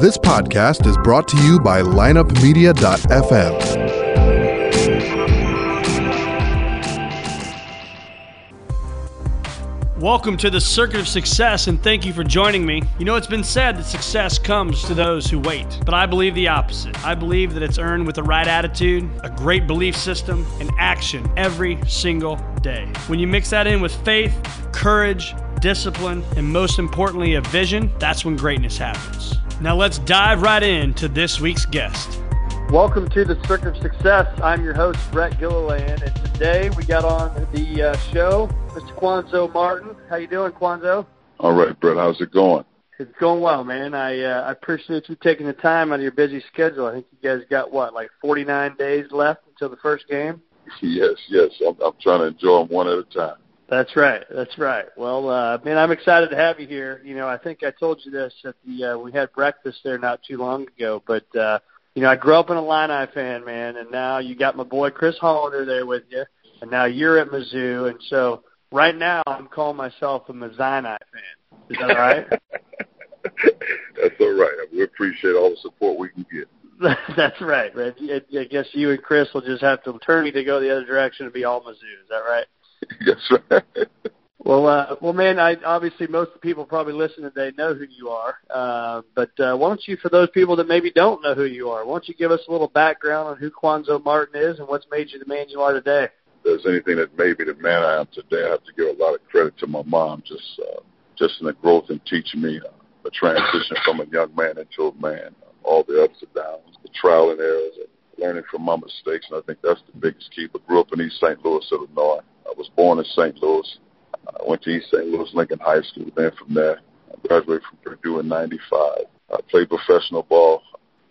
This podcast is brought to you by lineupmedia.fm. Welcome to the Circuit of Success, and thank you for joining me. You know, it's been said that success comes to those who wait, but I believe the opposite. I believe that it's earned with the right attitude, a great belief system, and action every single day. When you mix that in with faith, courage, discipline, and most importantly, a vision, that's when greatness happens. Now, let's dive right into this week's guest. Welcome to the Circuit of Success. I'm your host, Brett Gilliland, and today we got on the uh, show Mr. Cuonzo Martin. How you doing, Cuonzo? All right, Brett. How's it going? It's going well, man. I uh, I appreciate you taking the time out of your busy schedule. I think you guys got what, like 49 days left until the first game. Yes, yes. I'm, I'm trying to enjoy them one at a time. That's right. That's right. Well, uh, man, I'm excited to have you here. You know, I think I told you this at the uh, we had breakfast there not too long ago, but uh, you know, I grew up an Illini fan, man, and now you got my boy Chris Hollender there with you, and now you're at Mizzou, and so right now I'm calling myself a Mazzini fan. Is that all right? That's all right. We appreciate all the support we can get. That's right, man. I guess you and Chris will just have to turn me to go the other direction and be all Mizzou. Is that right? That's right. Well, uh, well, man. I obviously most people probably listening today know who you are. Uh, but uh, why don't you, for those people that maybe don't know who you are, why don't you give us a little background on who Cuonzo Martin is and what's made you the man you are today? If there's anything that made me the man I am today, I have to give a lot of credit to my mom. Just, uh, just in the growth and teaching me uh, the transition from a young man into a man, all the ups and downs, the trial and errors, and learning from my mistakes. And I think that's the biggest key. But grew up in East St. Louis, Illinois. I was born in St. Louis I went to East St. Louis Lincoln High School. Then from there, I graduated from Purdue in '95. I played professional ball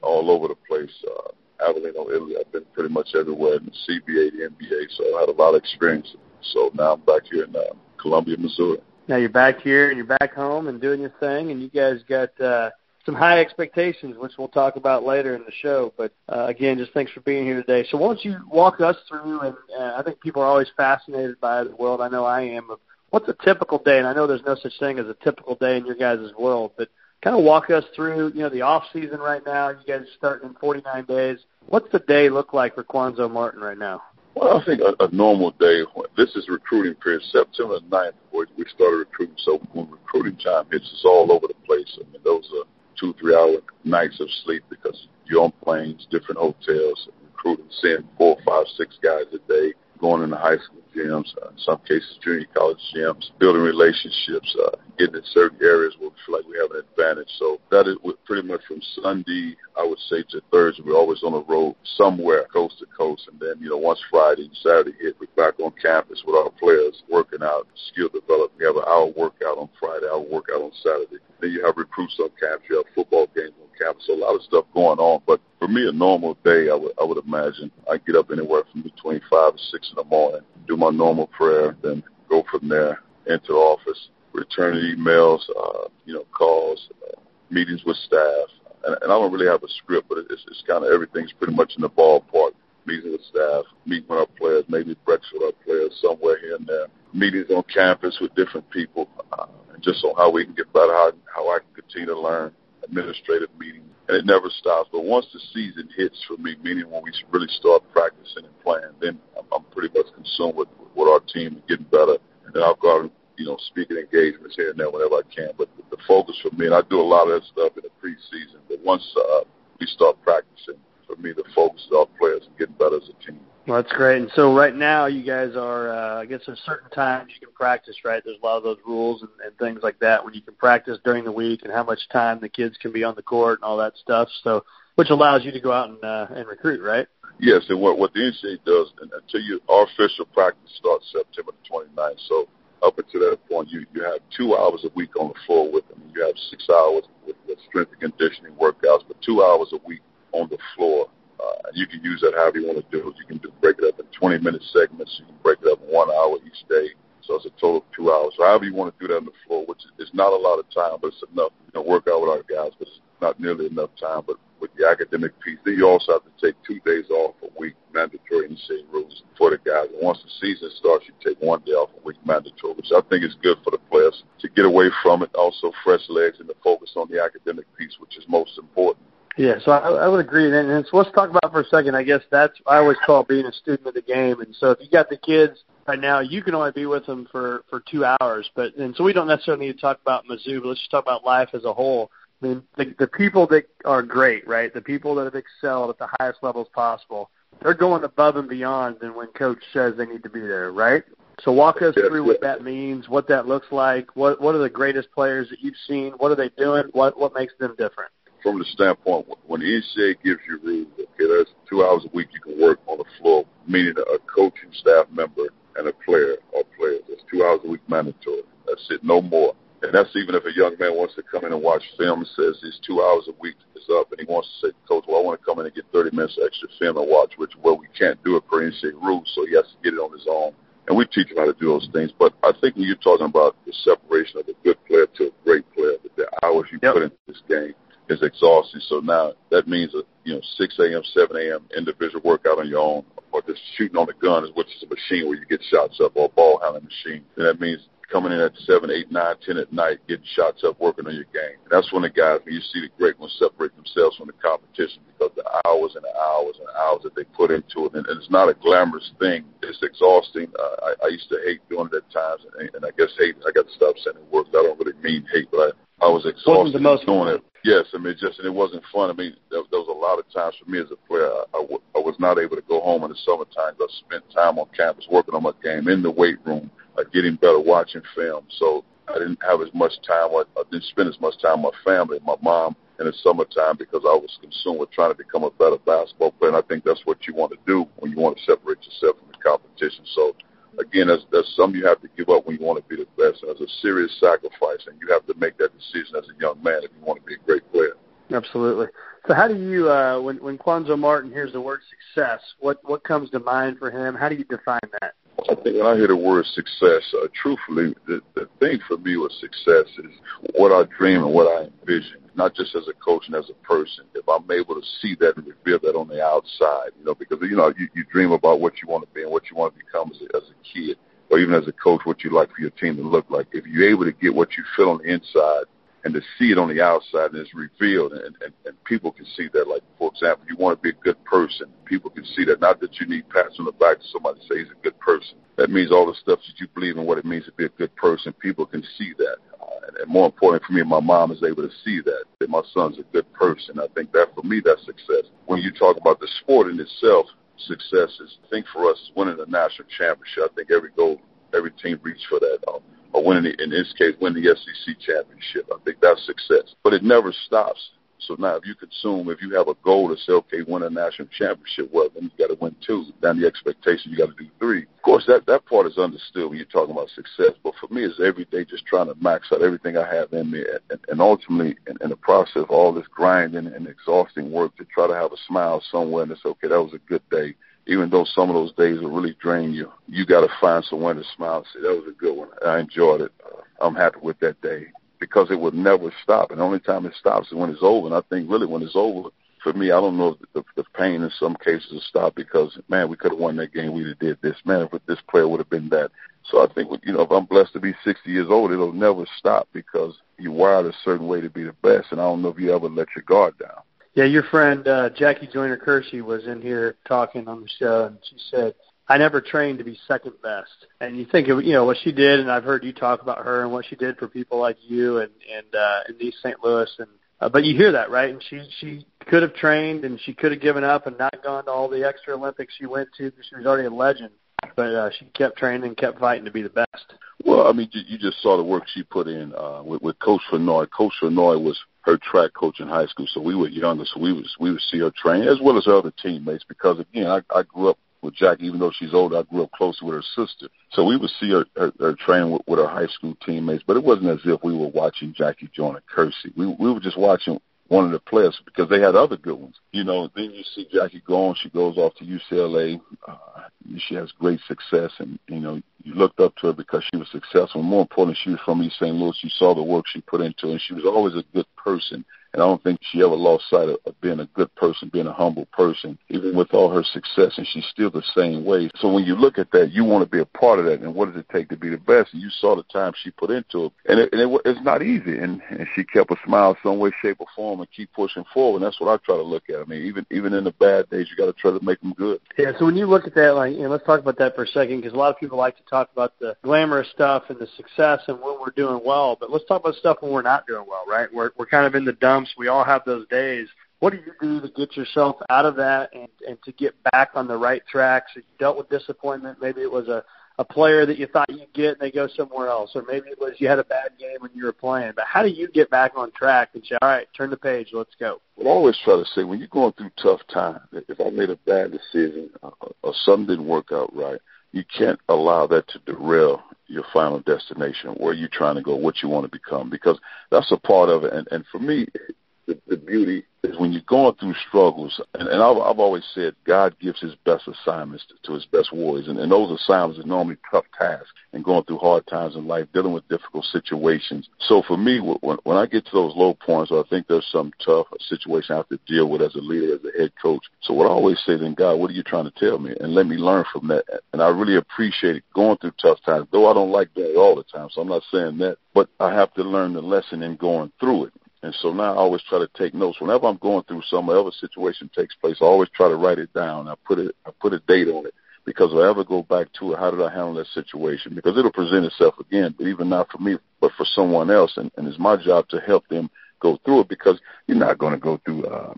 all over the place. Uh, Avellino, Italy. I've been pretty much everywhere in the CBA, the NBA, so I had a lot of experience. So now I'm back here in uh, Columbia, Missouri. Now you're back here and you're back home and doing your thing, and you guys got uh, some high expectations, which we'll talk about later in the show. But uh, again, just thanks for being here today. So why don't you walk us through? And uh, I think people are always fascinated by the world. I know I am of what's a typical day? And I know there's no such thing as a typical day in your guys' world, but kind of walk us through, you know, the off season right now. You guys are starting in 49 days. What's the day look like for Cuonzo Martin right now? Well, I think a, a normal day. This is recruiting period. September 9th, we started recruiting. So when recruiting time hits, it's all over the place. I mean, those are two, three hour nights of sleep because you're on planes, different hotels, recruiting, seeing four, five, six guys a day, going into high school gyms, uh, in some cases junior college gyms, building relationships, uh, getting in certain areas where we feel like we have an advantage. So that is pretty much from Sunday, I would say, to Thursday. We're always on the road somewhere, coast to coast. And then, you know, once Friday and Saturday hit, we're back on campus with our players working out, skill development. We have an hour workout on Friday, hour workout on Saturday. Then you have recruits on campus, you have football games on campus. So a lot of stuff going on. But for me, a normal day, I would I would imagine I get up anywhere from between five and six in the morning, do my normal prayer, then go from there into the office, return emails, uh, you know, calls, uh, meetings with staff, and, and I don't really have a script, but it's, it's kind of everything's pretty much in the ballpark. Meeting with staff, meeting with our players, maybe breakfast with our players somewhere here and there. Meetings on campus with different people, uh, and just on how we can get better, how how I can continue to learn. Administrative meetings and it never stops. But once the season hits for me, meaning when we really start practicing and playing, then I'm, I'm pretty much consumed with, with our team and getting better. And then I'll go out and, you know, speaking engagements here and there whenever I can. But the focus for me, and I do a lot of that stuff in the preseason, but once uh, we start practicing, for me, the focus is our players and getting better as a team. Well, that's great. And so right now, you guys are, uh, I guess, there's certain times you can practice, right? There's a lot of those rules and, and things like that when you can practice during the week and how much time the kids can be on the court and all that stuff. So, which allows you to go out and uh, and recruit, right? Yes, and what what the NCAA does until you our official practice starts September the 29th. So up until that point, you you have two hours a week on the floor with them. You have six hours with, with strength and conditioning workouts, but two hours a week on the floor uh, you can use that however you want to do it. You can do break it up in 20 minute segments. You can break it up in one hour each day. So it's a total of two hours. So however you want to do that on the floor, which is not a lot of time, but it's enough. You know, work out with our guys, but it's not nearly enough time. But with the academic piece. Then you also have to take two days off a week, mandatory NCAA rules for the guys. And once the season starts, you take one day off a week, mandatory, which I think is good for the players to get away from it. Also, fresh legs and to focus on the academic piece, which is most important. Yeah, so I, I would agree. And, and so let's talk about for a second. I guess that's I always call being a student of the game. And so if you got the kids right now, you can only be with them for for two hours. But and so we don't necessarily need to talk about Mizzou. But let's just talk about life as a whole. I mean, the, the people that are great, right? The people that have excelled at the highest levels possible, they're going above and beyond than when coach says they need to be there, right? So walk us through what that means, what that looks like. What what are the greatest players that you've seen? What are they doing? What what makes them different? From the standpoint, when the NCAA gives you rules, okay, that's two hours a week you can work on the floor, meaning a coaching staff member and a player or players. That's two hours a week mandatory. That's it, no more. And that's even if a young man wants to come in and watch film and says his two hours a week is up and he wants to say, Coach, well, I want to come in and get 30 minutes extra film and watch, which, well, we can't do it per NCAA rules, so he has to get it on his own. And we teach him how to do those things. But I think when you're talking about the separation of a good player to a great player, the hours you yep. put into this game is exhausting. So now that means, a, you know, 6 a.m., 7 a.m. individual workout on your own or just shooting on the gun, which is a machine where you get shots up or a ball handling machine. And that means coming in at seven, eight, nine, ten at night, getting shots up, working on your game. And that's when the guys, when you see the great ones separate themselves from the competition because the hours and the hours and the hours that they put into it. And, and it's not a glamorous thing. It's exhausting. Uh, I, I used to hate doing it at times, and, and I guess hate. I got to stop saying it works. I don't really mean hate, but I, was exhausted the most doing it. Yes, I mean, just and it wasn't fun. I mean, there, there was a lot of times for me as a player, I, I, w- I was not able to go home in the summertime. I spent time on campus working on my game in the weight room, uh, getting better, watching film. So I didn't have as much time. I, I didn't spend as much time with my family, my mom, in the summertime because I was consumed with trying to become a better basketball player. And I think that's what you want to do when you want to separate yourself from the competition. So again, that's, that's something you have to give up when you want to be the best. And it's a serious sacrifice, and you have to make that decision as a young man if you want to be a great player. Absolutely. So, how do you, uh, when when Cuonzo Martin hears the word success, what what comes to mind for him? How do you define that? I think when I hear the word success, uh, truthfully, the, the thing for me with success is what I dream and what I envision, not just as a coach and as a person. If I'm able to see that and reveal that on the outside, you know, because, you know, you, you dream about what you want to be and what you want to become as a, as a kid, or even as a coach, what you like for your team to look like. If you're able to get what you feel on the inside and to see it on the outside and it's revealed and, and, and people can see that. Like, for example, you want to be a good person. People can see that. Not that you need pats on the back to somebody to say he's a good person. That means all the stuff that you believe in what it means to be a good person. People can see that. Uh, and, and more important for me, my mom is able to see that, that my son's a good person. I think that for me, that's success. When you talk about the sport in itself, success is, I think for us, winning a national championship. I think every goal, every team reaches for that. Um, or winning, the, in this case, win the SEC championship. I think that's success. But it never stops. So now, if you consume, if you have a goal to say, okay, win a national championship, well, then you got to win two. Then the expectation, you got to do three. Of course, that that part is understood when you're talking about success. But for me, it's every day just trying to max out everything I have in me, and, and ultimately, in, in the process of all this grinding and exhausting work, to try to have a smile somewhere and say, okay, that was a good day even though some of those days will really drain you, you got to find someone to smile and say, that was a good one. I enjoyed it. I'm happy with that day because it will never stop. And the only time it stops is when it's over. And I think really when it's over, for me, I don't know if the, the pain in some cases will stop because, man, we could have won that game. We'd have did this. Man, if this player would have been that. So I think, you know, if I'm blessed to be 60 years old, it'll never stop because you're wired a certain way to be the best. And I don't know if you ever let your guard down. Yeah, your friend uh, Jackie Joyner Kersee was in here talking on the show, and she said, "I never trained to be second best." And you think of you know what she did, and I've heard you talk about her and what she did for people like you and and uh, in East St. Louis, and uh, but you hear that right? And she she could have trained and she could have given up and not gone to all the extra Olympics she went to because she was already a legend. But uh, she kept training and kept fighting to be the best. Well, I mean, you, just saw the work she put in uh, with, with Coach Fennoy. Coach Fennoy was her track coach in high school, so we were younger, so we was we would see her train as well as her other teammates. Because again, I, I grew up with Jackie, even though she's older, I grew up closely with her sister, so we would see her her, her train with, with her high school teammates. But it wasn't as if we were watching Jackie Joyner Kersee. We we were just watching one of the players because they had other good ones. You know, then you see Jackie go on, she goes off to UCLA. Uh, she has great success, and you know, you looked up to her because she was successful. More importantly, she was from East St. Louis. You saw the work she put into it, and she was always a good person. And I don't think she ever lost sight of, of being a good person, being a humble person, even with all her success. And she's still the same way. So when you look at that, you want to be a part of that. And what does it take to be the best? And you saw the time she put into it, and, it, and it, it's not easy. And, and she kept a smile some way, shape, or form, and keep pushing forward. And that's what I try to look at. I mean, even even in the bad days, you got to try to make them good. Yeah. So when you look at that, like, know, let's talk about that for a second, because a lot of people like to talk about the glamorous stuff and the success and when we're doing well. But let's talk about stuff when we're not doing well, right? We're we're kind of in the dumps. We all have those days. What do you do to get yourself out of that and, and to get back on the right track? So you dealt with disappointment. Maybe it was a, a player that you thought you'd get and they go somewhere else. Or maybe it was you had a bad game when you were playing. But how do you get back on track and say, all right, turn the page, let's go? Well, I always try to say when you're going through tough times, if I made a bad decision uh, or something didn't work out right, you can't allow that to derail your final destination, where you're trying to go, what you want to become, because that's a part of it. And, and for me, the, the beauty is when you're going through struggles, and, and I've, I've always said God gives His best assignments to, His best warriors, and, and those assignments are normally tough tasks and going through hard times in life, dealing with difficult situations. So for me, when, when I get to those low points, or I think there's some tough situation I have to deal with as a leader, as a head coach. So what I always say then, God, what are you trying to tell me? And let me learn from that. And I really appreciate going through tough times, though I don't like it all the time. So I'm not saying that, but I have to learn the lesson in going through it. And so now I always try to take notes. Whenever I'm going through some other situation takes place, I always try to write it down. I put it, I put a date on it because if I ever go back to it, how did I handle that situation? Because it'll present itself again, but even not for me, but for someone else. And, and it's my job to help them go through it because you're not going to go through uh,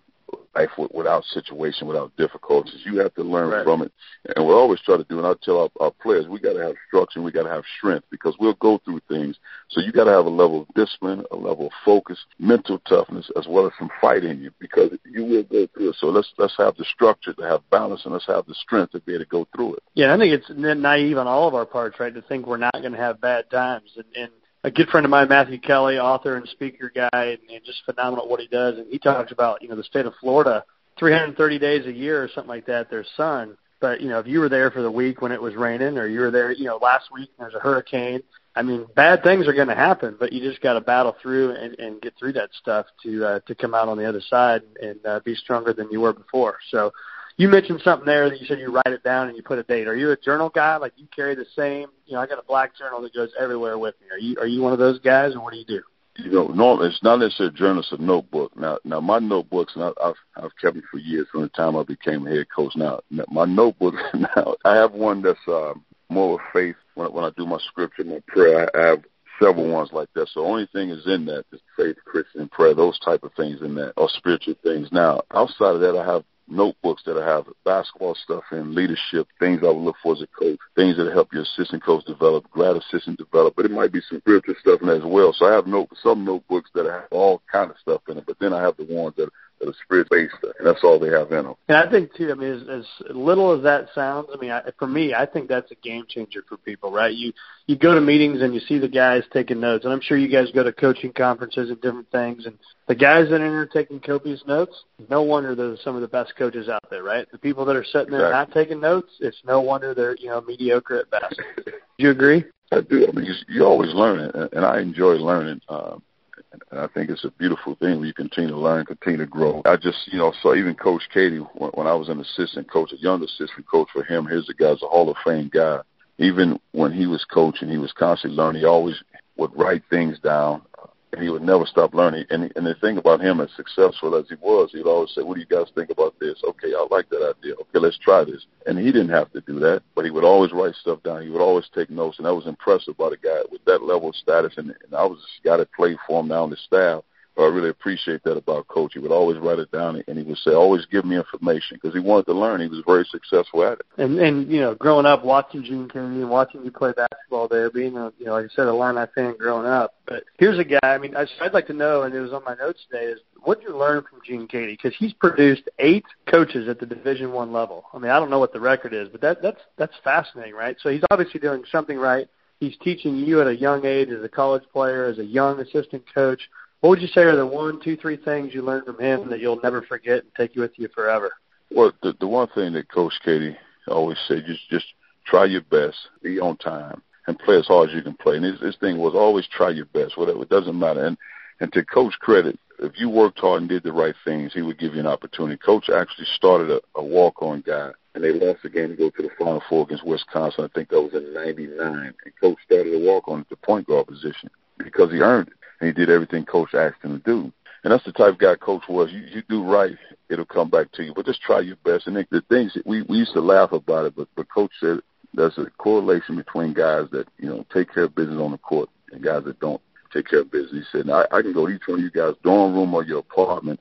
life without situation, without difficulties. You have to learn right. from it. And we always try to do, and I tell our, our players, we got to have structure, we got to have strength because we'll go through things. So you got to have a level of discipline, a level of focus, mental toughness, as well as some fight in you because you will go through it. So let's let's have the structure to have balance, and let's have the strength to be able to go through it. Yeah, I think it's naive on all of our parts, right, to think we're not going to have bad times. And, and a good friend of mine, Matthew Kelly, author and speaker guy, and, and just phenomenal at what he does. And he talks about, you know, the state of Florida, 330 days a year or something like that. There's sun, but you know, if you were there for the week when it was raining, or you were there, you know, last week and there's a hurricane. I mean, bad things are going to happen, but you just got to battle through and, and get through that stuff to uh, to come out on the other side and uh, be stronger than you were before. So, you mentioned something there that you said you write it down and you put a date. Are you a journal guy? Like you carry the same? You know, I got a black journal that goes everywhere with me. Are you are you one of those guys, or what do you do? You know, normally it's not necessarily a journal; it's a notebook. Now, now my notebooks, and I, I've I've kept them for years from the time I became a head coach. Now, my notebook now I have one that's uh, more of faith. When when I do my scripture, my prayer, I have several ones like that. So the only thing is in that is faith, Christian prayer, those type of things in that, or spiritual things. Now, outside of that, I have notebooks that I have basketball stuff in, leadership, things I would look for as a coach, things that help your assistant coach develop, grad assistant develop, but it might be some spiritual stuff in there as well. So I have note, some notebooks that I have all kind of stuff in it, but then I have the ones that that are spirit based, and that's all they have in them. And I think too, I mean, as, as little as that sounds, I mean, I, for me, I think that's a game changer for people, right? You you go to meetings and you see the guys taking notes, and I'm sure you guys go to coaching conferences and different things, and the guys that are taking copious notes, no wonder they're some of the best coaches out there, right? The people that are sitting there exactly. not taking notes, it's no wonder they're you know mediocre at best. Do you agree? I do. I mean, you, you always learn it, and I enjoy learning. Um, and I think it's a beautiful thing when you continue to learn, continue to grow. I just, you know, saw even Coach Keady when, when I was an assistant coach, a young assistant coach for him. Here's the guy's a Hall of Fame guy. Even when he was coaching, he was constantly learning. He always would write things down and he would never stop learning. And and the thing about him, as successful as he was, he'd always say, "What do you guys think about this? Okay, I like that idea. Okay, let's try this." And he didn't have to do that, but he would always write stuff down. He would always take notes, and I was impressed about a guy with that level of status. And, and I was a guy that played for him now on the staff. I really appreciate that about Coach. He would always write it down, and he would say, "Always give me information," because he wanted to learn. He was very successful at it. And and you know, growing up, watching Gene Keady and watching you play basketball there, being a you know, like I said, a Illini fan growing up. But here's a guy. I mean, I'd like to know, and it was on my notes today, is what did you learn from Gene Keady? Because he's produced eight coaches at the Division One level. I mean, I don't know what the record is, but that that's that's fascinating, right? So he's obviously doing something right. He's teaching you at a young age as a college player, as a young assistant coach what would you say are the one, two, three things you learned from him that you'll never forget and take you with you forever? Well, the the one thing that Coach Keady always said, just just try your best, be on time, and play as hard as you can play. And his, his thing was always try your best, whatever. It doesn't matter. And and to coach credit, if you worked hard and did the right things, he would give you an opportunity. Coach actually started a, a walk-on guy, and they lost the game to go to the Final Four against Wisconsin. I think that was in '99. And Coach started a walk-on at the point guard position because he earned it, and he did everything Coach asked him to do. And that's the type of guy Coach was. You, you do right, it'll come back to you. But just try your best. And the things that we we used to laugh about it, but but Coach said there's a correlation between guys that you know take care of business on the court and guys that don't take care of business. He said, I, I can go to each one of you guys' dorm room or your apartment,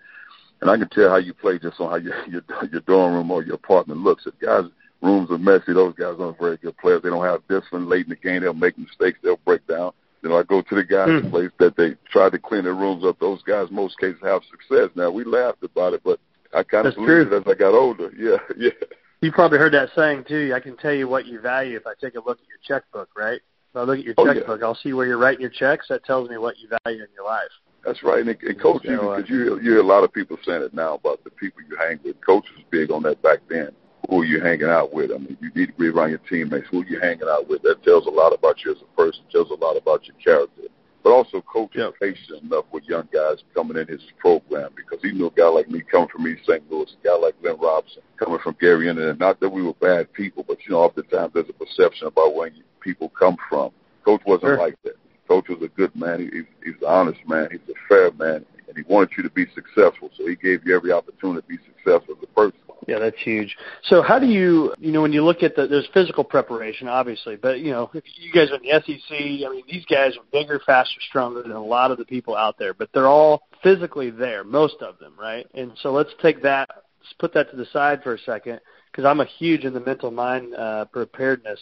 and I can tell how you play just on how your your, your dorm room or your apartment looks. If guys' rooms are messy, those guys aren't very good players. They don't have discipline late in the game. They'll make mistakes. They'll break down. You know, I go to the guys' mm. place that they try to clean their rooms up. Those guys, most cases, have success. Now we laughed about it, but I kind of believed it as I got older. Yeah, yeah. You probably heard that saying too. I can tell you what you value if I take a look at your checkbook, right? If I look at your oh, checkbook, yeah. I'll see where you're writing your checks. That tells me what you value in your life. That's right. And, and coach, you because uh, you, you hear a lot of people saying it now about the people you hang with. Coach was big on that back then. Who are you hanging out with? I mean, you need to be around your teammates. Who are you hanging out with? That tells a lot about you as a person. Tells a lot about your character but also coaching yep. patient enough with young guys coming in his program because he knew a guy like me coming from East St. Louis, a guy like Glenn Robinson coming from Gary Indiana. Not that we were bad people, but you know, oftentimes there's a perception about where people come from. Coach wasn't sure. like that. Coach was a good man. He, he's, he's an honest man. He's a fair man, and he wanted you to be successful. So he gave you every opportunity to be successful as a person. Yeah, that's huge. So how do you, you know, when you look at the, there's physical preparation, obviously, but you know, if you guys are in the SEC, I mean, these guys are bigger, faster, stronger than a lot of the people out there, but they're all physically there, most of them, right? And so let's take that, let's put that to the side for a second, because I'm a huge in the mental mind uh, preparedness.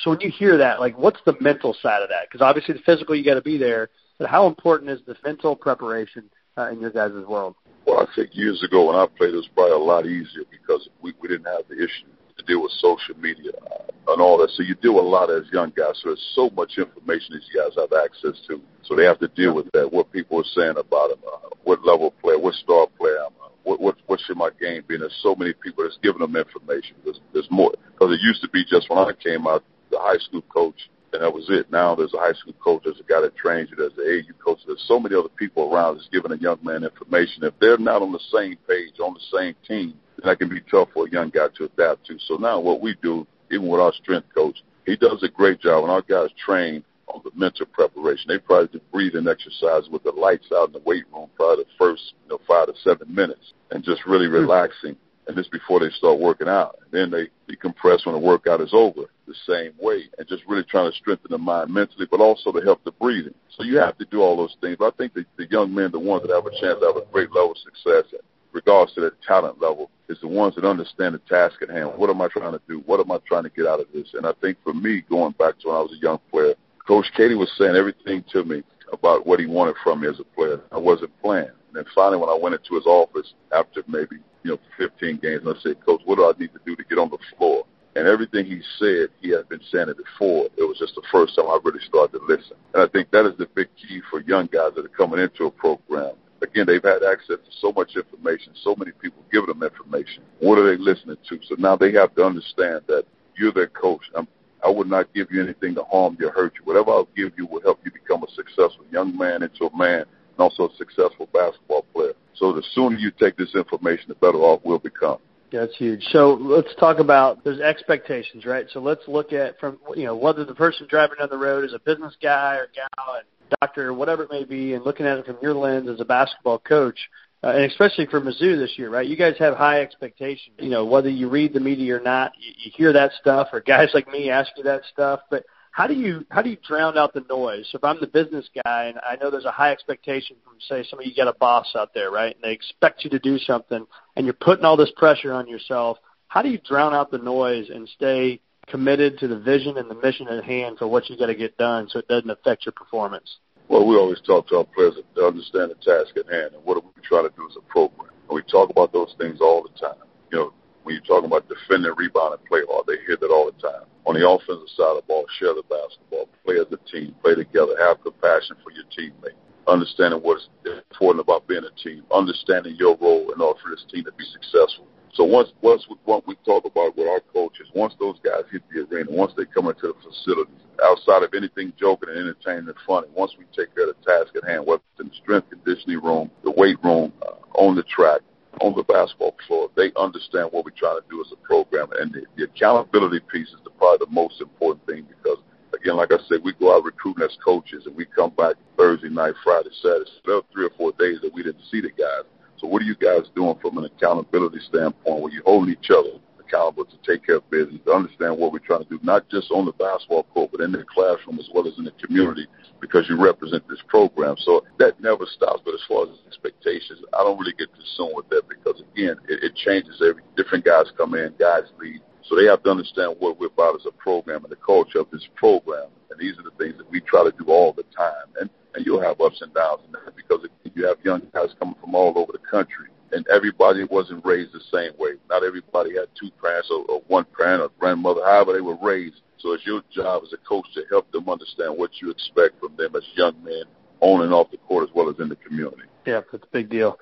So when you hear that, like, what's the mental side of that? Because obviously the physical, you got to be there, but how important is the mental preparation uh, in your guys' world? Well, I think years ago when I played, it was probably a lot easier because we, we didn't have the issue to deal with social media uh, and all that. So you deal with a lot as young guys. So there's so much information these guys have access to. So they have to deal with that. What people are saying about them, uh, what level player, what star player I'm, uh, what, what what should my game be? And there's so many people that's giving them information. There's, there's more because it used to be just when I came out, the high school coach and that was it. Now there's a high school coach, there's a guy that trains you, there's an AU coach, there's so many other people around that's giving a young man information. If they're not on the same page, on the same team, then that can be tough for a young guy to adapt to. So now what we do, even with our strength coach, he does a great job, and our guys train on the mental preparation. They probably do breathing exercise with the lights out in the weight room, probably the first you know, five to seven minutes, and just really hmm. relaxing and this before they start working out. Then they decompress when the workout is over the same way, and just really trying to strengthen the mind mentally, but also to help the breathing. So you have to do all those things. But I think the, the young men, the ones that have a chance to have a great level of success, in regards to their talent level, is the ones that understand the task at hand. What am I trying to do? What am I trying to get out of this? And I think for me, going back to when I was a young player, Coach Keady was saying everything to me about what he wanted from me as a player. I wasn't playing. And then finally, when I went into his office after maybe you know 15 games, and I said, Coach, what do I need to do to get on the floor? And everything he said, he had been saying it before. It was just the first time I really started to listen. And I think that is the big key for young guys that are coming into a program. Again, they've had access to so much information, so many people giving them information. What are they listening to? So now they have to understand that you're their coach. I'm, I would not give you anything to harm you hurt you. Whatever I'll give you will help you become a successful young man into a man and also a successful basketball player. So the sooner you take this information, the better off we'll become. That's huge. So let's talk about those expectations, right? So let's look at from you know whether the person driving down the road is a business guy or gal, and doctor, or whatever it may be, and looking at it from your lens as a basketball coach, uh, and especially for Mizzou this year, right? You guys have high expectations. You know whether you read the media or not, you, you hear that stuff, or guys like me ask you that stuff, but how do you how do you drown out the noise? If I'm the business guy and I know there's a high expectation from say some of you got a boss out there, right? And they expect you to do something and you're putting all this pressure on yourself, how do you drown out the noise and stay committed to the vision and the mission at hand for what you got to get done so it doesn't affect your performance? Well, we always talk to our players to understand the task at hand and what are we trying to do as a program. And we talk about those things all the time. You know, when you're talking about defending, rebound, and play hard, they hear that all the time. On the offensive side of the ball, share the basketball, play as a team, play together, have compassion for your teammate, understanding what's important about being a team, understanding your role in order for this team to be successful. So once once we, what we talk about with our coaches, once those guys hit the arena, once they come into the facilities, outside of anything joking and entertaining and funny, once we take care of the task at hand, whether it's in the strength conditioning room, the weight room, uh, on the track, on the basketball floor, they understand what we're trying to do as a program, and the, the accountability piece is the, probably the most important thing because again, like I said, we go out recruiting as coaches, and we come back Thursday night, Friday, Saturday. So three or four days that we didn't see the guys. So what are you guys doing from an accountability standpoint where you hold each other accountable to take care of business, to understand what we're trying to do, not just on the basketball court, but in the classroom as well as in the community because you represent this program. So that never stops. But as far as expectations, I don't really get consumed with that because, again, it, it changes every different guys come in, guys leave. So they have to understand what we're about as a program and the culture of this program. And these are the things that we try to do all the time. And and you'll have ups and downs in that because you have young guys coming from all over the country, and everybody wasn't raised the same way. Not everybody had two parents or, or one parent or grandmother, however they were raised. So it's your job as a coach to help them understand what you expect from them as young men on and off the court as well as in the community. Yeah, that's a big deal.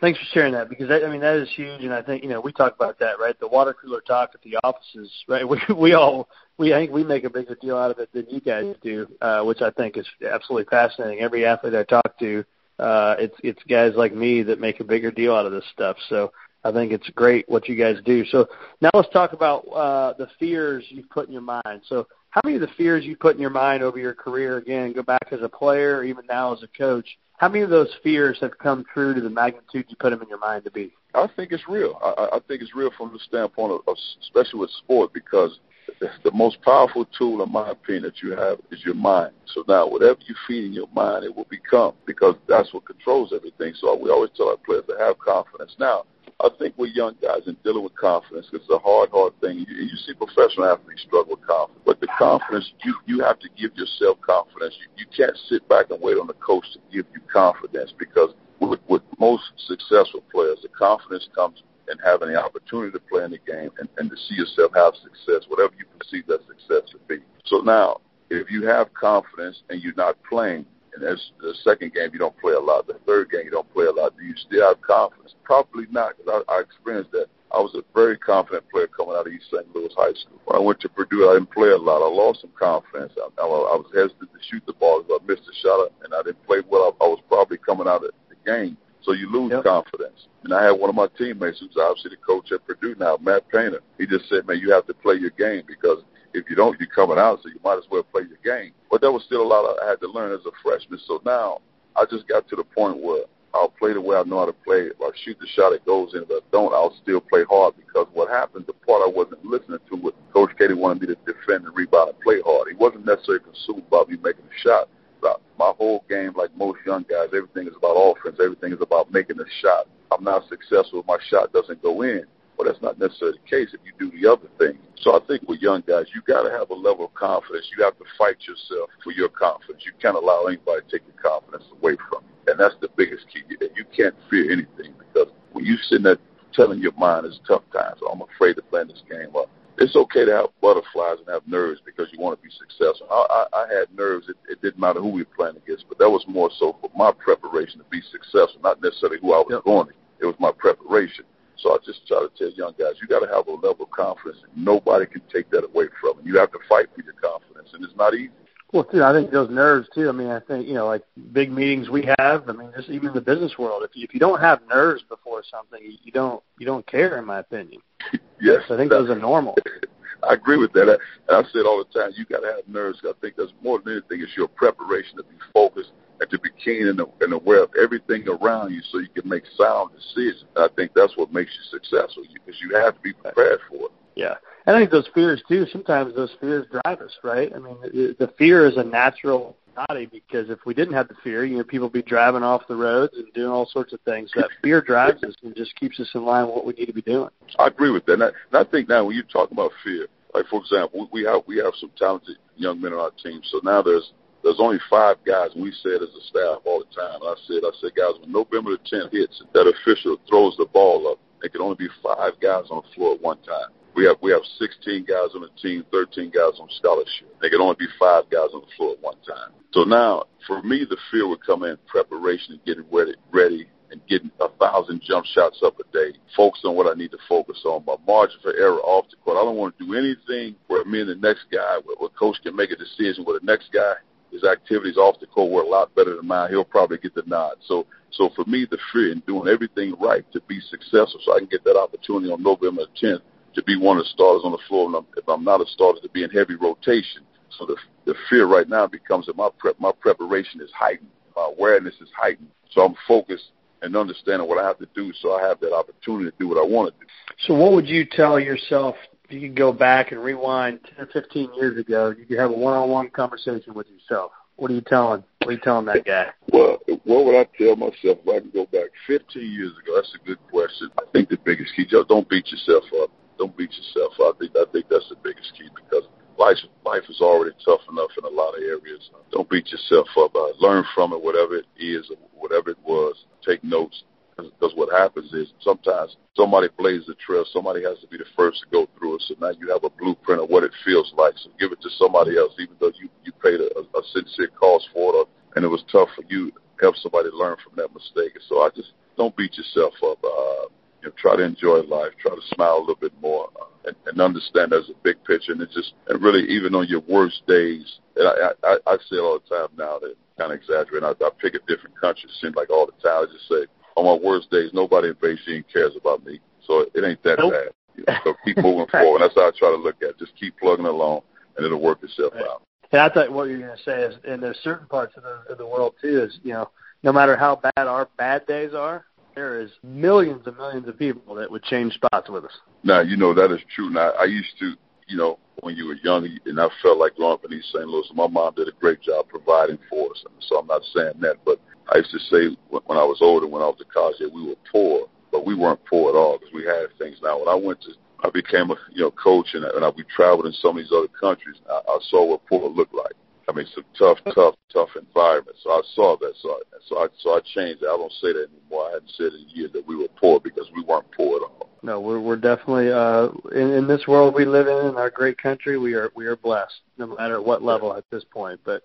Thanks for sharing that because that, I mean that is huge, and I think you know we talk about that right. The water cooler talk at the offices, right? We we all we I think we make a bigger deal out of it than you guys do, uh, which I think is absolutely fascinating. Every athlete I talk to, uh, it's it's guys like me that make a bigger deal out of this stuff. So I think it's great what you guys do. So now let's talk about uh, the fears you've put in your mind. So how many of the fears you put in your mind over your career, again, go back as a player, even now as a coach, how many of those fears have come true to the magnitude you put them in your mind to be? I think it's real. I, I think it's real from the standpoint of, of especially with sport, because the most powerful tool, in my opinion, that you have is your mind. So now, whatever you feed in your mind, it will become, because that's what controls everything. So we always tell our players to have confidence. Now, I think with young guys and dealing with confidence, it's a hard, hard thing. You, you see professional athletes struggle with confidence, but the confidence you you have to give yourself confidence. You, you can't sit back and wait on the coach to give you confidence because with, with most successful players, the confidence comes in having the opportunity to play in the game and, and to see yourself have success, whatever you perceive that success to be. So now, if you have confidence and you're not playing, and as the second game you don't play a lot, the third game you don't play a lot, do you still have confidence? Probably not, because I, I experienced that. I was a very confident player coming out of East St. Louis High School. When I went to Purdue, I didn't play a lot. I lost some confidence. I, I, I was hesitant to shoot the ball because I missed a shot, and I didn't play well. I, I was probably coming out of the game, so you lose yep. confidence. And I had one of my teammates, who's obviously the coach at Purdue now, Matt Painter. He just said, "Man, you have to play your game because if you don't, you're coming out, so you might as well play your game." But there was still a lot I had to learn as a freshman. So now I just got to the point where I'll play the way I know how to play. If I shoot the shot, it goes in. If I don't, I'll still play hard because what happened, the part I wasn't listening to was Coach Keady wanted me to defend and rebound and play hard. He wasn't necessarily consumed by me making a shot. But my whole game, like most young guys, everything is about offense. Everything is about making a shot. I'm not successful if my shot doesn't go in. Well, that's not necessarily the case if you do the other thing. So I think with young guys, you got to have a level of confidence. You have to fight yourself for your confidence. You can't allow anybody to take your confidence away from you. And that's the biggest key. That you can't fear anything because when you sitting there telling your mind it's tough times, or I'm afraid to play this game, well, it's okay to have butterflies and have nerves because you want to be successful. I, I, I had nerves. It, it didn't matter who we were playing against, but that was more so for my preparation to be successful, not necessarily who I was yep. going to. It was my preparation. So I just try to tell young guys, you got to have a level of confidence. Nobody can take that away from you. You have to fight for your confidence, and it's not easy. Well, too, I think those nerves too. I mean, I think you know, like big meetings we have. I mean, just even the business world, if you, if you don't have nerves before something, you don't you don't care, in my opinion. yes, so I think those are normal. I agree with that. And I say it all the time. You got to have nerves. I think that's more than anything. It's your preparation to be focused and to be keen and, and aware of everything around you, so you can make sound decisions. I think that's what makes you successful because you have to be prepared for it. Yeah. And I think those fears too. Sometimes those fears drive us, right? I mean, the, the fear is a natural body because if we didn't have the fear, you know, people would be driving off the roads and doing all sorts of things. That fear drives us and just keeps us in line with what we need to be doing. I agree with that. And I, and I think now when you talk about fear, like for example, we have we have some talented young men on our team. So now there's there's only five guys. We said as a staff all the time. And I said, I said, guys, when November the 10th hits, that official throws the ball up. There can only be five guys on the floor at one time. We have we have 16 guys on the team, 13 guys on scholarship. There can only be five guys on the floor at one time. So now, for me, the fear would come in preparation and getting ready, ready and getting a thousand jump shots up a day, focus on what I need to focus on. My margin for error off the court. I don't want to do anything where me and the next guy, where, where coach can make a decision where the next guy, his activities off the court were a lot better than mine. He'll probably get the nod. So, so for me, the fear in doing everything right to be successful, so I can get that opportunity on November 10th to be one of the starters on the floor. And I'm, if I'm not a starter, to be in heavy rotation. So the the fear right now becomes that my prep my preparation is heightened, my awareness is heightened. So I'm focused and understanding what I have to do, so I have that opportunity to do what I want to do. So what would you tell yourself if you could go back and rewind 10 or 15 years ago? You could have a one-on-one conversation with yourself. What are you telling? What are you telling that guy? Well, what would I tell myself if I could go back 15 years ago? That's a good question. I think the biggest key, just don't beat yourself up. Don't beat yourself up. I think I think that's the biggest key because life life is already tough enough in a lot of areas. Don't beat yourself up. Uh, learn from it, whatever it is, or whatever it was. Take notes because what happens is sometimes somebody blazes the trail. Somebody has to be the first to go through it. So now you have a blueprint of what it feels like. So give it to somebody else, even though you you paid a, a sincere cost for it, or, and it was tough for you. Help somebody learn from that mistake. So I just don't beat yourself up. Uh, you know, try to enjoy life. Try to smile a little bit more. Uh, and, and understand there's a big picture. And it's just, and really, even on your worst days, and I, I, I say it all the time now that kind of exaggerate. I, I pick a different country. It seems like all the time. I just say, on my worst days, nobody in Beijing cares about me. So it ain't that nope. bad. You know, so keep moving forward. That's how I try to look at it. Just keep plugging along, and it'll work itself right. out. And I thought what you're going to say is, and there's certain parts of the, of the world too, is you know, no matter how bad our bad days are, there is millions and millions of people that would change spots with us. Now, you know, that is true. Now, I used to, you know, when you were young, and I felt like growing up in East St. Louis, my mom did a great job providing for us. So I'm not saying that, but I used to say when I was older, when I was in college, that we were poor, but we weren't poor at all because we had things. Now, when I went to, I became a you know coach, and, and I, we traveled in some of these other countries. I, I saw what poor looked like. I mean, some tough, tough, tough environment. So I saw that. So I, so I, so I changed. I don't say that anymore. I hadn't said in years that we were poor because we weren't poor at all. No, we're we're definitely uh, in, in this world we live in, in our great country. We are we are blessed, no matter what level at this point. But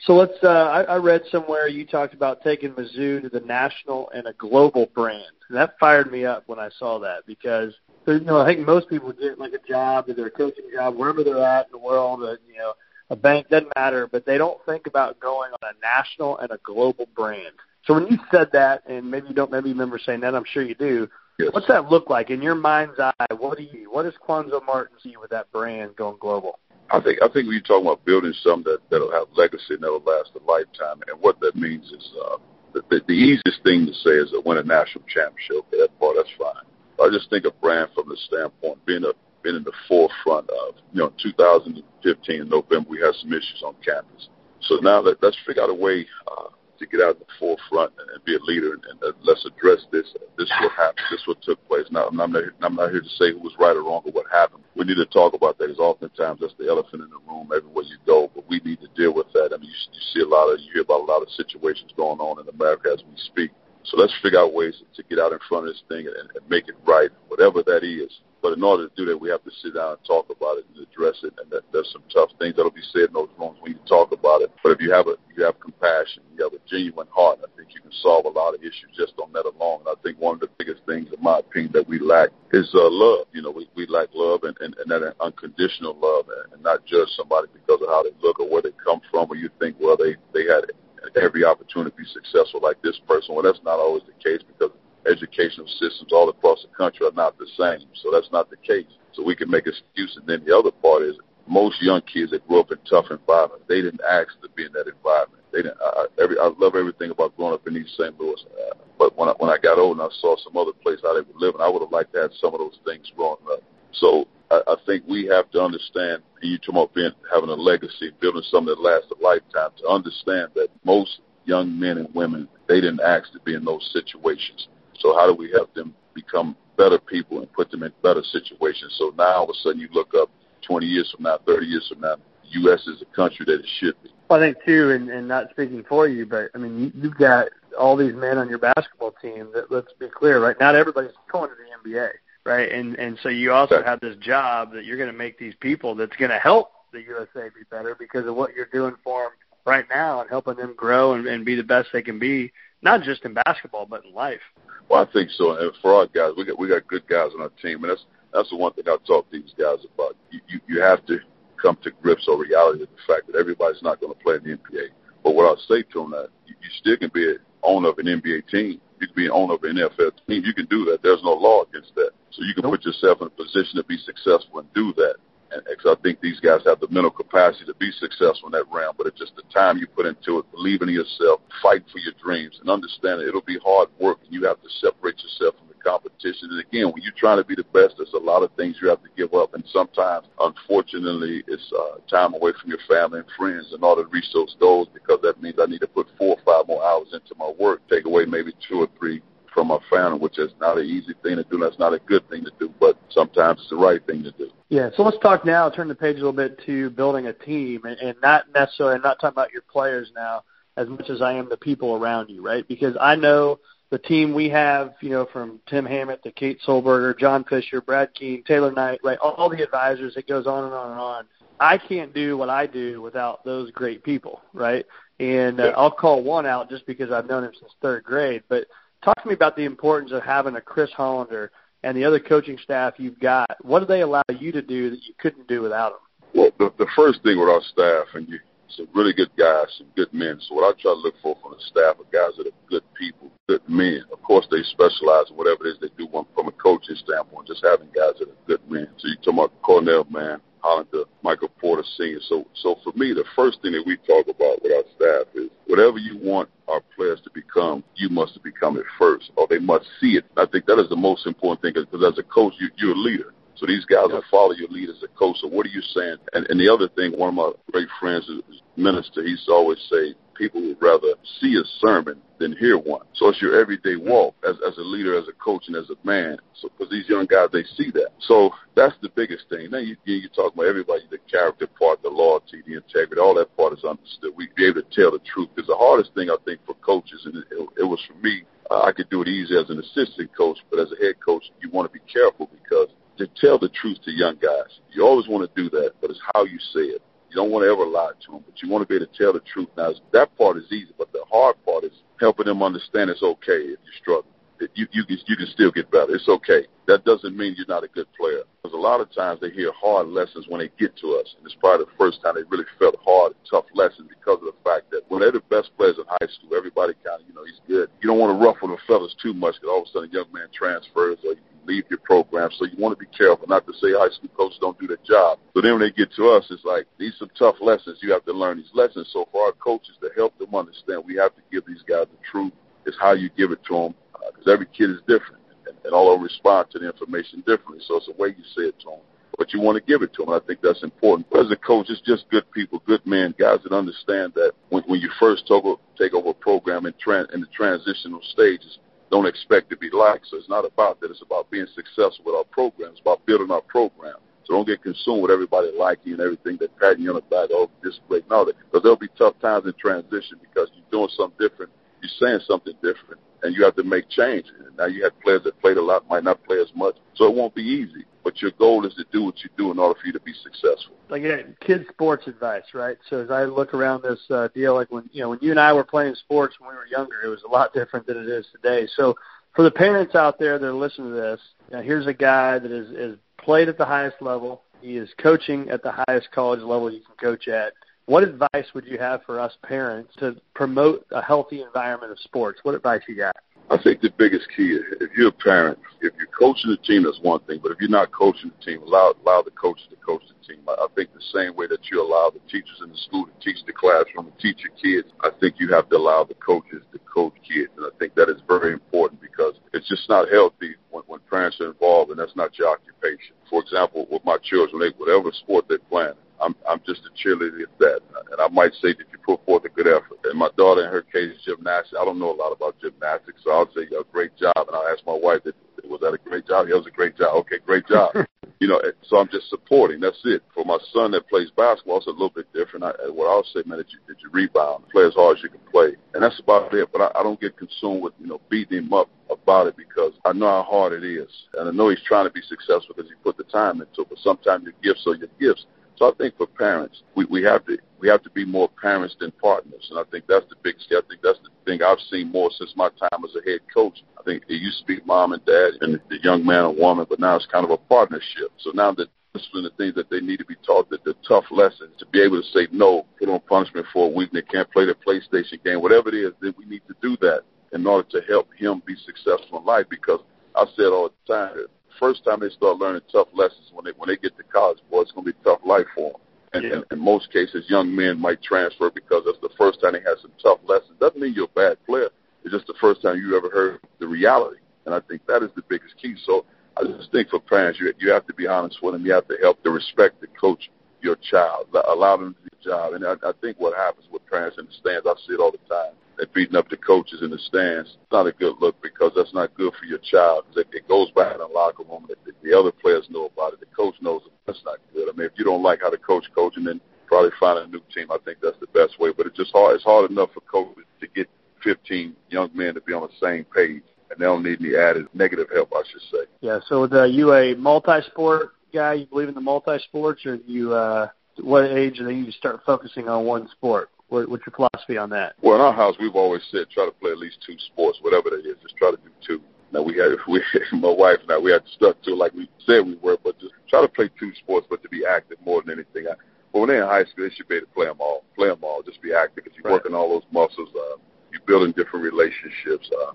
so let's. Uh, I, I read somewhere you talked about taking Mizzou to the national and a global brand. And that fired me up when I saw that because you know I think most people get like a job, either a coaching job, wherever they're at in the world. Uh, you know a bank doesn't matter, but they don't think about going on a national and a global brand. So when you said that, and maybe you don't maybe remember saying that, I'm sure you do. Yes. What's that look like in your mind's eye? What do you? What does Cuonzo Martin see with that brand going global? I think I think you're talking about building something that that'll have legacy and that'll last a lifetime, and what that means is uh, the, the, the easiest thing to say is to win a national championship. Okay, that part that's fine. I just think a brand from the standpoint being a been in the forefront of. You know, 2015 in November, we had some issues on campus. So now let, let's figure out a way uh, to get out in the forefront and, be a leader, and, and let's address this. This is what happened. This is what took place. Now, I'm not, I'm not here to say who was right or wrong or what happened. We need to talk about that. Because oftentimes that's the elephant in the room everywhere you go. But we need to deal with that. I mean, you, you see a lot of, you hear about a lot of situations going on in America as we speak. So let's figure out ways to get out in front of this thing and, and make it right, whatever that is. But in order to do that, we have to sit down and talk about it and address it. And that, there's some tough things that'll be said in those rooms when you talk about it. But if you have a you have compassion, you have a genuine heart, I think you can solve a lot of issues just on that alone. And I think one of the biggest things, in my opinion, that we lack is uh, love. You know, we, we lack love and, and, and that unconditional love, and, and not judge somebody because of how they look or where they come from, or you think, well, they they had every opportunity to be successful like this person. Well, that's not always the case because educational systems all across the country are not the same. So that's not the case. So we can make excuses. And then the other part is most young kids that grew up in tough environments, they didn't ask to be in that environment. They didn't. I, every, I love everything about growing up in East St. Louis. Uh, but when I, when I got old and I saw some other place how they were living, I would have liked to have some of those things growing up. So I, I think we have to understand. And you talk about being having a legacy, building something that lasts a lifetime. To understand that most young men and women they didn't ask to be in those situations. So how do we help them become better people and put them in better situations? So now all of a sudden you look up 20 years from now, 30 years from now, the U.S. is a country that it should be. I think too, and, and not speaking for you, but I mean, you, you've got all these men on your basketball team. That let's be clear, right? Not everybody's going to the NBA, right? And and so you also have this job that you're going to make these people that's going to help the USA be better because of what you're doing for them right now and helping them grow and, and be the best they can be not just in basketball but in life. Well, I think so. And for our guys, we got we got good guys on our team, and that's that's the one thing I talk to these guys about. You you, you have to come to grips or reality of the fact that everybody's not going to play in the NBA. But what I'll say to them that you, you still can be an owner of an NBA team. You can be an owner of an NFL team. You can do that. There's no law against that. So you can nope. put yourself in a position to be successful and do that. And cause I think these guys have the mental capacity to be successful in that realm, but it's just the time you put into it, believing in yourself, fight for your dreams, and understanding it'll be hard work, and you have to separate yourself from the competition. And again, when you're trying to be the best, there's a lot of things you have to give up, and sometimes, unfortunately, it's uh, time away from your family and friends in order to reach those goals because that means I need to put four or five more hours into my work, take away maybe two or three from my family, which is not an easy thing to do. That's not a good thing to do, but sometimes it's the right thing to do. Yeah. So let's talk now. Turn the page a little bit to building a team, and, and not necessarily. I'm not talking about your players now as much as I am the people around you, right? Because I know the team we have, you know, from Tim Hammett to Kate Solberger, John Fisher, Brad Keene, Taylor Knight, right? All, all the advisors. It goes on and on and on. I can't do what I do without those great people, right? And uh, I'll call one out just because I've known him since third grade. But talk to me about the importance of having a Chris Hollender and the other coaching staff you've got. What do they allow you to do that you couldn't do without them? Well, the, the first thing with our staff, and you, some really good guys, some good men. So what I try to look for from the staff are guys that are good people, good men. Of course, they specialize in whatever it is they do from a coaching standpoint, just having guys that are good men. So you talk about Cornell Mann, Hollender, Michael Porter Sr. So, so for me, the first thing that we talk about with our staff is whatever you want our players to become, you must become it first, or they must see it. I think that is the most important thing because as a coach, you, you're a leader. So these guys will follow your lead as a coach. So what are you saying? And, and the other thing, one of my great friends is minister. He used to always say, people would rather see a sermon than hear one. So it's your everyday walk as, as a leader, as a coach, and as a man. So because these young guys, they see that. So that's the biggest thing. Then you, you, talk about everybody, the character part, the loyalty, the integrity, all that part is understood. We be able to tell the truth. Because the hardest thing I think for coaches, and it, it, it was for me, uh, I could do it easy as an assistant coach, but as a head coach, you want to be careful because to tell the truth to young guys, you always want to do that, but it's how you say it. You don't want to ever lie to them, but you want to be able to tell the truth. Now, that part is easy, but the hard part is helping them understand it's okay if you struggle. You, you can you can still get better. It's okay. That doesn't mean you're not a good player. Because a lot of times they hear hard lessons when they get to us, and it's probably the first time they really felt hard, tough lessons because of the fact that when they're the best players in high school, everybody kind of you know he's good. You don't want to ruffle the feathers too much because all of a sudden a young man transfers or leave your program. So you want to be careful not to say high school coaches don't do their job. So then when they get to us, it's like these some tough lessons. You have to learn these lessons. So for our coaches to help them understand, we have to give these guys the truth. It's how you give it to them because uh, every kid is different and, and all them respond to the information differently. So it's the way you say it to them but you want to give it to them. I think that's important. But as a coach, it's just good people, good men, guys that understand that when, when you first take over, take over a program in, tran- in the transitional stages, don't expect to be liked. So it's not about that. It's about being successful with our program. It's about building our program. So don't get consumed with everybody liking and everything that patting you on the back. Oh, this great. No, because there'll be tough times in transition because you're doing something different. You're saying something different, and you have to make change. And now you have players that played a lot, might not play as much, so it won't be easy but your goal is to do what you do in order for you to be successful. Again, kids sports advice, right? So as I look around this uh, deal, like when you know when you and I were playing sports when we were younger, it was a lot different than it is today. So for the parents out there that are listening to this, you know, here's a guy that is is played at the highest level. He is coaching at the highest college level you can coach at. What advice would you have for us parents to promote a healthy environment of sports? What advice you got? I think the biggest key if you're a parent, if you're coaching the team, that's one thing. But if you're not coaching the team, allow allow the coaches to coach the team. I, I think the same way that you allow the teachers in the school to teach the classroom and teach your kids, I think you have to allow the coaches to coach kids. And I think that is very important because it's just not healthy when, when parents are involved and that's not your occupation. For example, with my children, they whatever sport they're playing, I'm I'm just a cheerleader at that. And I might say that you put forth a good effort. And my daughter, in her case, is gymnastics. I don't know a lot about gymnastics, so I'll say a great job. And I'll ask my wife, was that a great job? Yeah, it was a great job. Okay, great job. you know, so I'm just supporting. That's it. For my son that plays basketball, it's a little bit different. I, what I'll say, man, that you, that you rebound, play as hard as you can play, and that's about it. But I, I don't get consumed with you know beating him up about it because I know how hard it is, and I know he's trying to be successful because he put the time into it. But sometimes your gifts are your gifts So I think for parents, we, we have to we have to be more parents than partners, and I think that's the big. I think that's the thing I've seen more since my time as a head coach. I think it used to be mom and dad and the young man and woman, but now it's kind of a partnership. So now that discipline, the things that they need to be taught, that the tough lessons, to be able to say no, put on punishment for a week, they can't play the PlayStation game, whatever it is, that we need to do that in order to help him be successful in life. Because I said all the time, the first time they start learning tough lessons when they when they get to college, boy, it's going to be a tough life for them. And, yeah. and in most cases, young men might transfer because that's the first time they had some tough lessons. Doesn't mean you're a bad player. It's just the first time you ever heard the reality. And I think that is the biggest key. So I just think for parents, you you have to be honest with them. You have to help to respect the coach your child, allow them to do the job. And I, I think what happens with parents in the stands, I see it all the time. They're beating up the coaches in the stands. It's not a good look because that's not good for your child. It, it goes back in the locker room. The, the other players know about it. The coach knows it. That's not good. I mean, if you don't like how the coach coaching, then probably find a new team. I think that's the best way. But it's just hard. It's hard enough for coaches to get 15 young men to be on the same page and they don't need any added negative help, I should say. Yeah. So, are you a multi-sport guy? You believe in the multi-sports, or you? Uh, what age do you going to start focusing on one sport? What, what's your philosophy on that? Well, in our house, we've always said try to play at least two sports, whatever it is. Just try to do two. Now we had, we, my wife and I, we had stuck to like we said we were, but just try to play two sports, but to be active more than anything. I, but when they're in high school, they should be able to play them all. Play them all. Just be active because you're right. working all those muscles. Uh, you're building different relationships. Uh,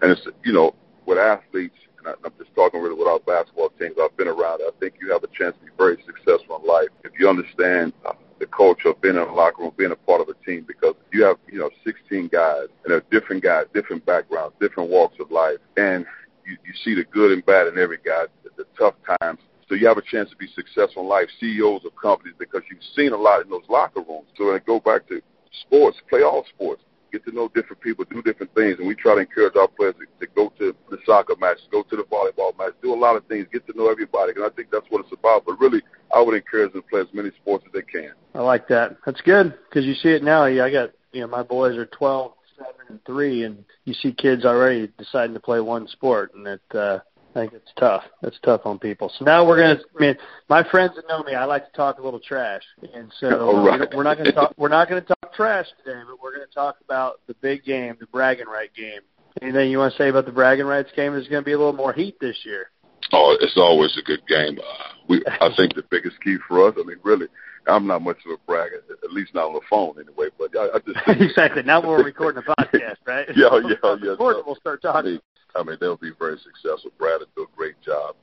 and it's, you know, with athletes, and I, I'm just talking really with our basketball teams, I've been around it. I think you have a chance to be very successful in life if you understand uh, the culture of being in a locker room, being a part of a team, because you have, you know, 16 guys, and they're different guys, different backgrounds, different walks of life, and you, you see the good and bad in every guy, the, the tough times. So you have a chance to be successful in life, CEOs of companies, because you've seen a lot in those locker rooms. So when I go back to sports, play all sports get to know different people, do different things, and we try to encourage our players to, to go to the soccer match, go to the volleyball match, do a lot of things, get to know everybody, and I think that's what it's about. But really, I would encourage them to play as many sports as they can. I like that. That's good because you see it now. I got you know my boys are twelve, seven, and three, and you see kids already deciding to play one sport, and it uh, I think it's tough. It's tough on people. So now we're gonna. I mean, my friends that know me, I like to talk a little trash, and so oh, right. we're not gonna talk. We're not gonna talk trash today, but we're gonna talk about the big game, the bragging right game. Anything you want to say about the bragging rights game? There's going to be a little more heat this year. Oh, it's always a good game. Uh, we, I think the biggest key for us. I mean, really, I'm not much of a bragger, at least not on the phone anyway. But I, I just exactly. Now we're recording a podcast, right? yeah, yeah, yeah. So, we'll start talking. I mean, I mean, they'll be very successful. Brad will do a great job.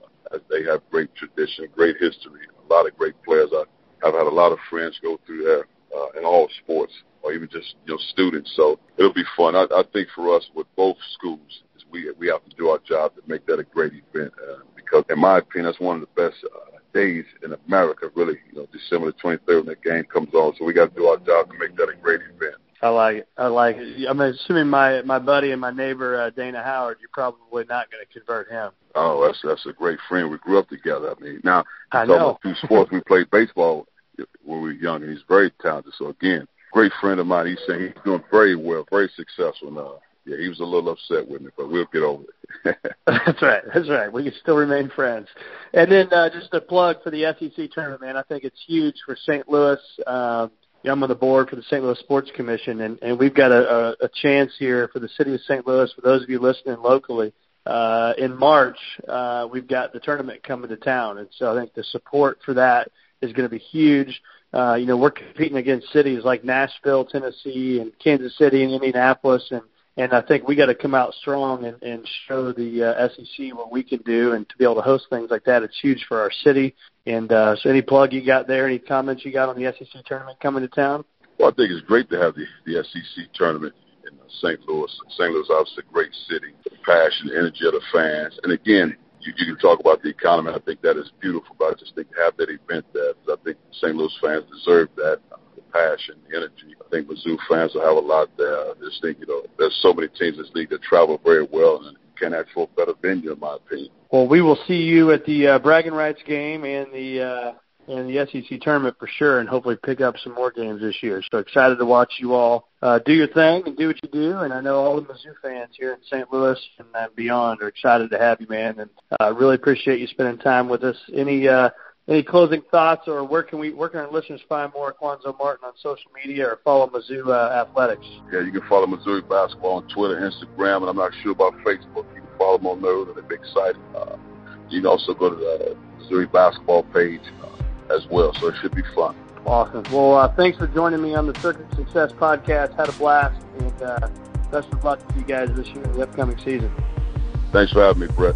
They have great tradition, great history, a lot of great players. I, I've had a lot of friends go through there uh, in all sports, or even just you know students. So it'll be fun. I, I think for us with both schools, we we have to do our job to make that a great event. Uh, because in my opinion, that's one of the best uh, days in America. Really, you know, December the 23rd when the game comes on. So we got to do our job to make that a great event. I like it. I like it. I'm assuming my my buddy and my neighbor uh, Dana Howard. You're probably not going to convert him. Oh, that's that's a great friend. We grew up together. I mean, now I know. about two sports. we played baseball when we were young, and he's very talented. So again, great friend of mine. He's saying he's doing very well, very successful now. Yeah, he was a little upset with me, but we'll get over it. that's right. That's right. We can still remain friends. And then uh, just a plug for the SEC tournament, man. I think it's huge for St. Louis. Um, you know, I'm on the board for the St. Louis Sports Commission, and, and we've got a, a, a chance here for the city of St. Louis. For those of you listening locally, uh, in March, uh, we've got the tournament coming to town, and so I think the support for that is going to be huge. Uh, you know, we're competing against cities like Nashville, Tennessee, and Kansas City, and Indianapolis, and and I think we got to come out strong and, and show the uh, SEC what we can do, and to be able to host things like that, it's huge for our city. And uh, so, any plug you got there? Any comments you got on the SEC tournament coming to town? Well, I think it's great to have the, the SEC tournament in St. Louis. St. Louis is obviously a great city. The passion, the energy of the fans, and again, you, you can talk about the economy. I think that is beautiful, but I just think to have that event there, I think St. Louis fans deserve that passion, energy. I think Mizzou fans will have a lot there. Just think, you know, there's so many teams in this league that travel very well and can ask for a better venue, in my opinion. Well, we will see you at the uh, bragging rights game and the uh, and the SEC tournament for sure, and hopefully pick up some more games this year. So excited to watch you all uh, do your thing and do what you do. And I know all the Mizzou fans here in St. Louis and beyond are excited to have you, man. And I uh, really appreciate you spending time with us. Any uh, any closing thoughts, or where can we where can our listeners find more Cuonzo Martin on social media, or follow Mizzou uh, Athletics? Yeah, you can follow Missouri basketball on Twitter, Instagram, and I'm not sure about Facebook. You can follow them on those, and they're big excited. Uh, you can also go to the Missouri basketball page uh, as well, so it should be fun. Awesome. Well, uh, thanks for joining me on the Circuit Success podcast. Had a blast, and uh, best of luck to you guys this year in the upcoming season. Thanks for having me, Brett.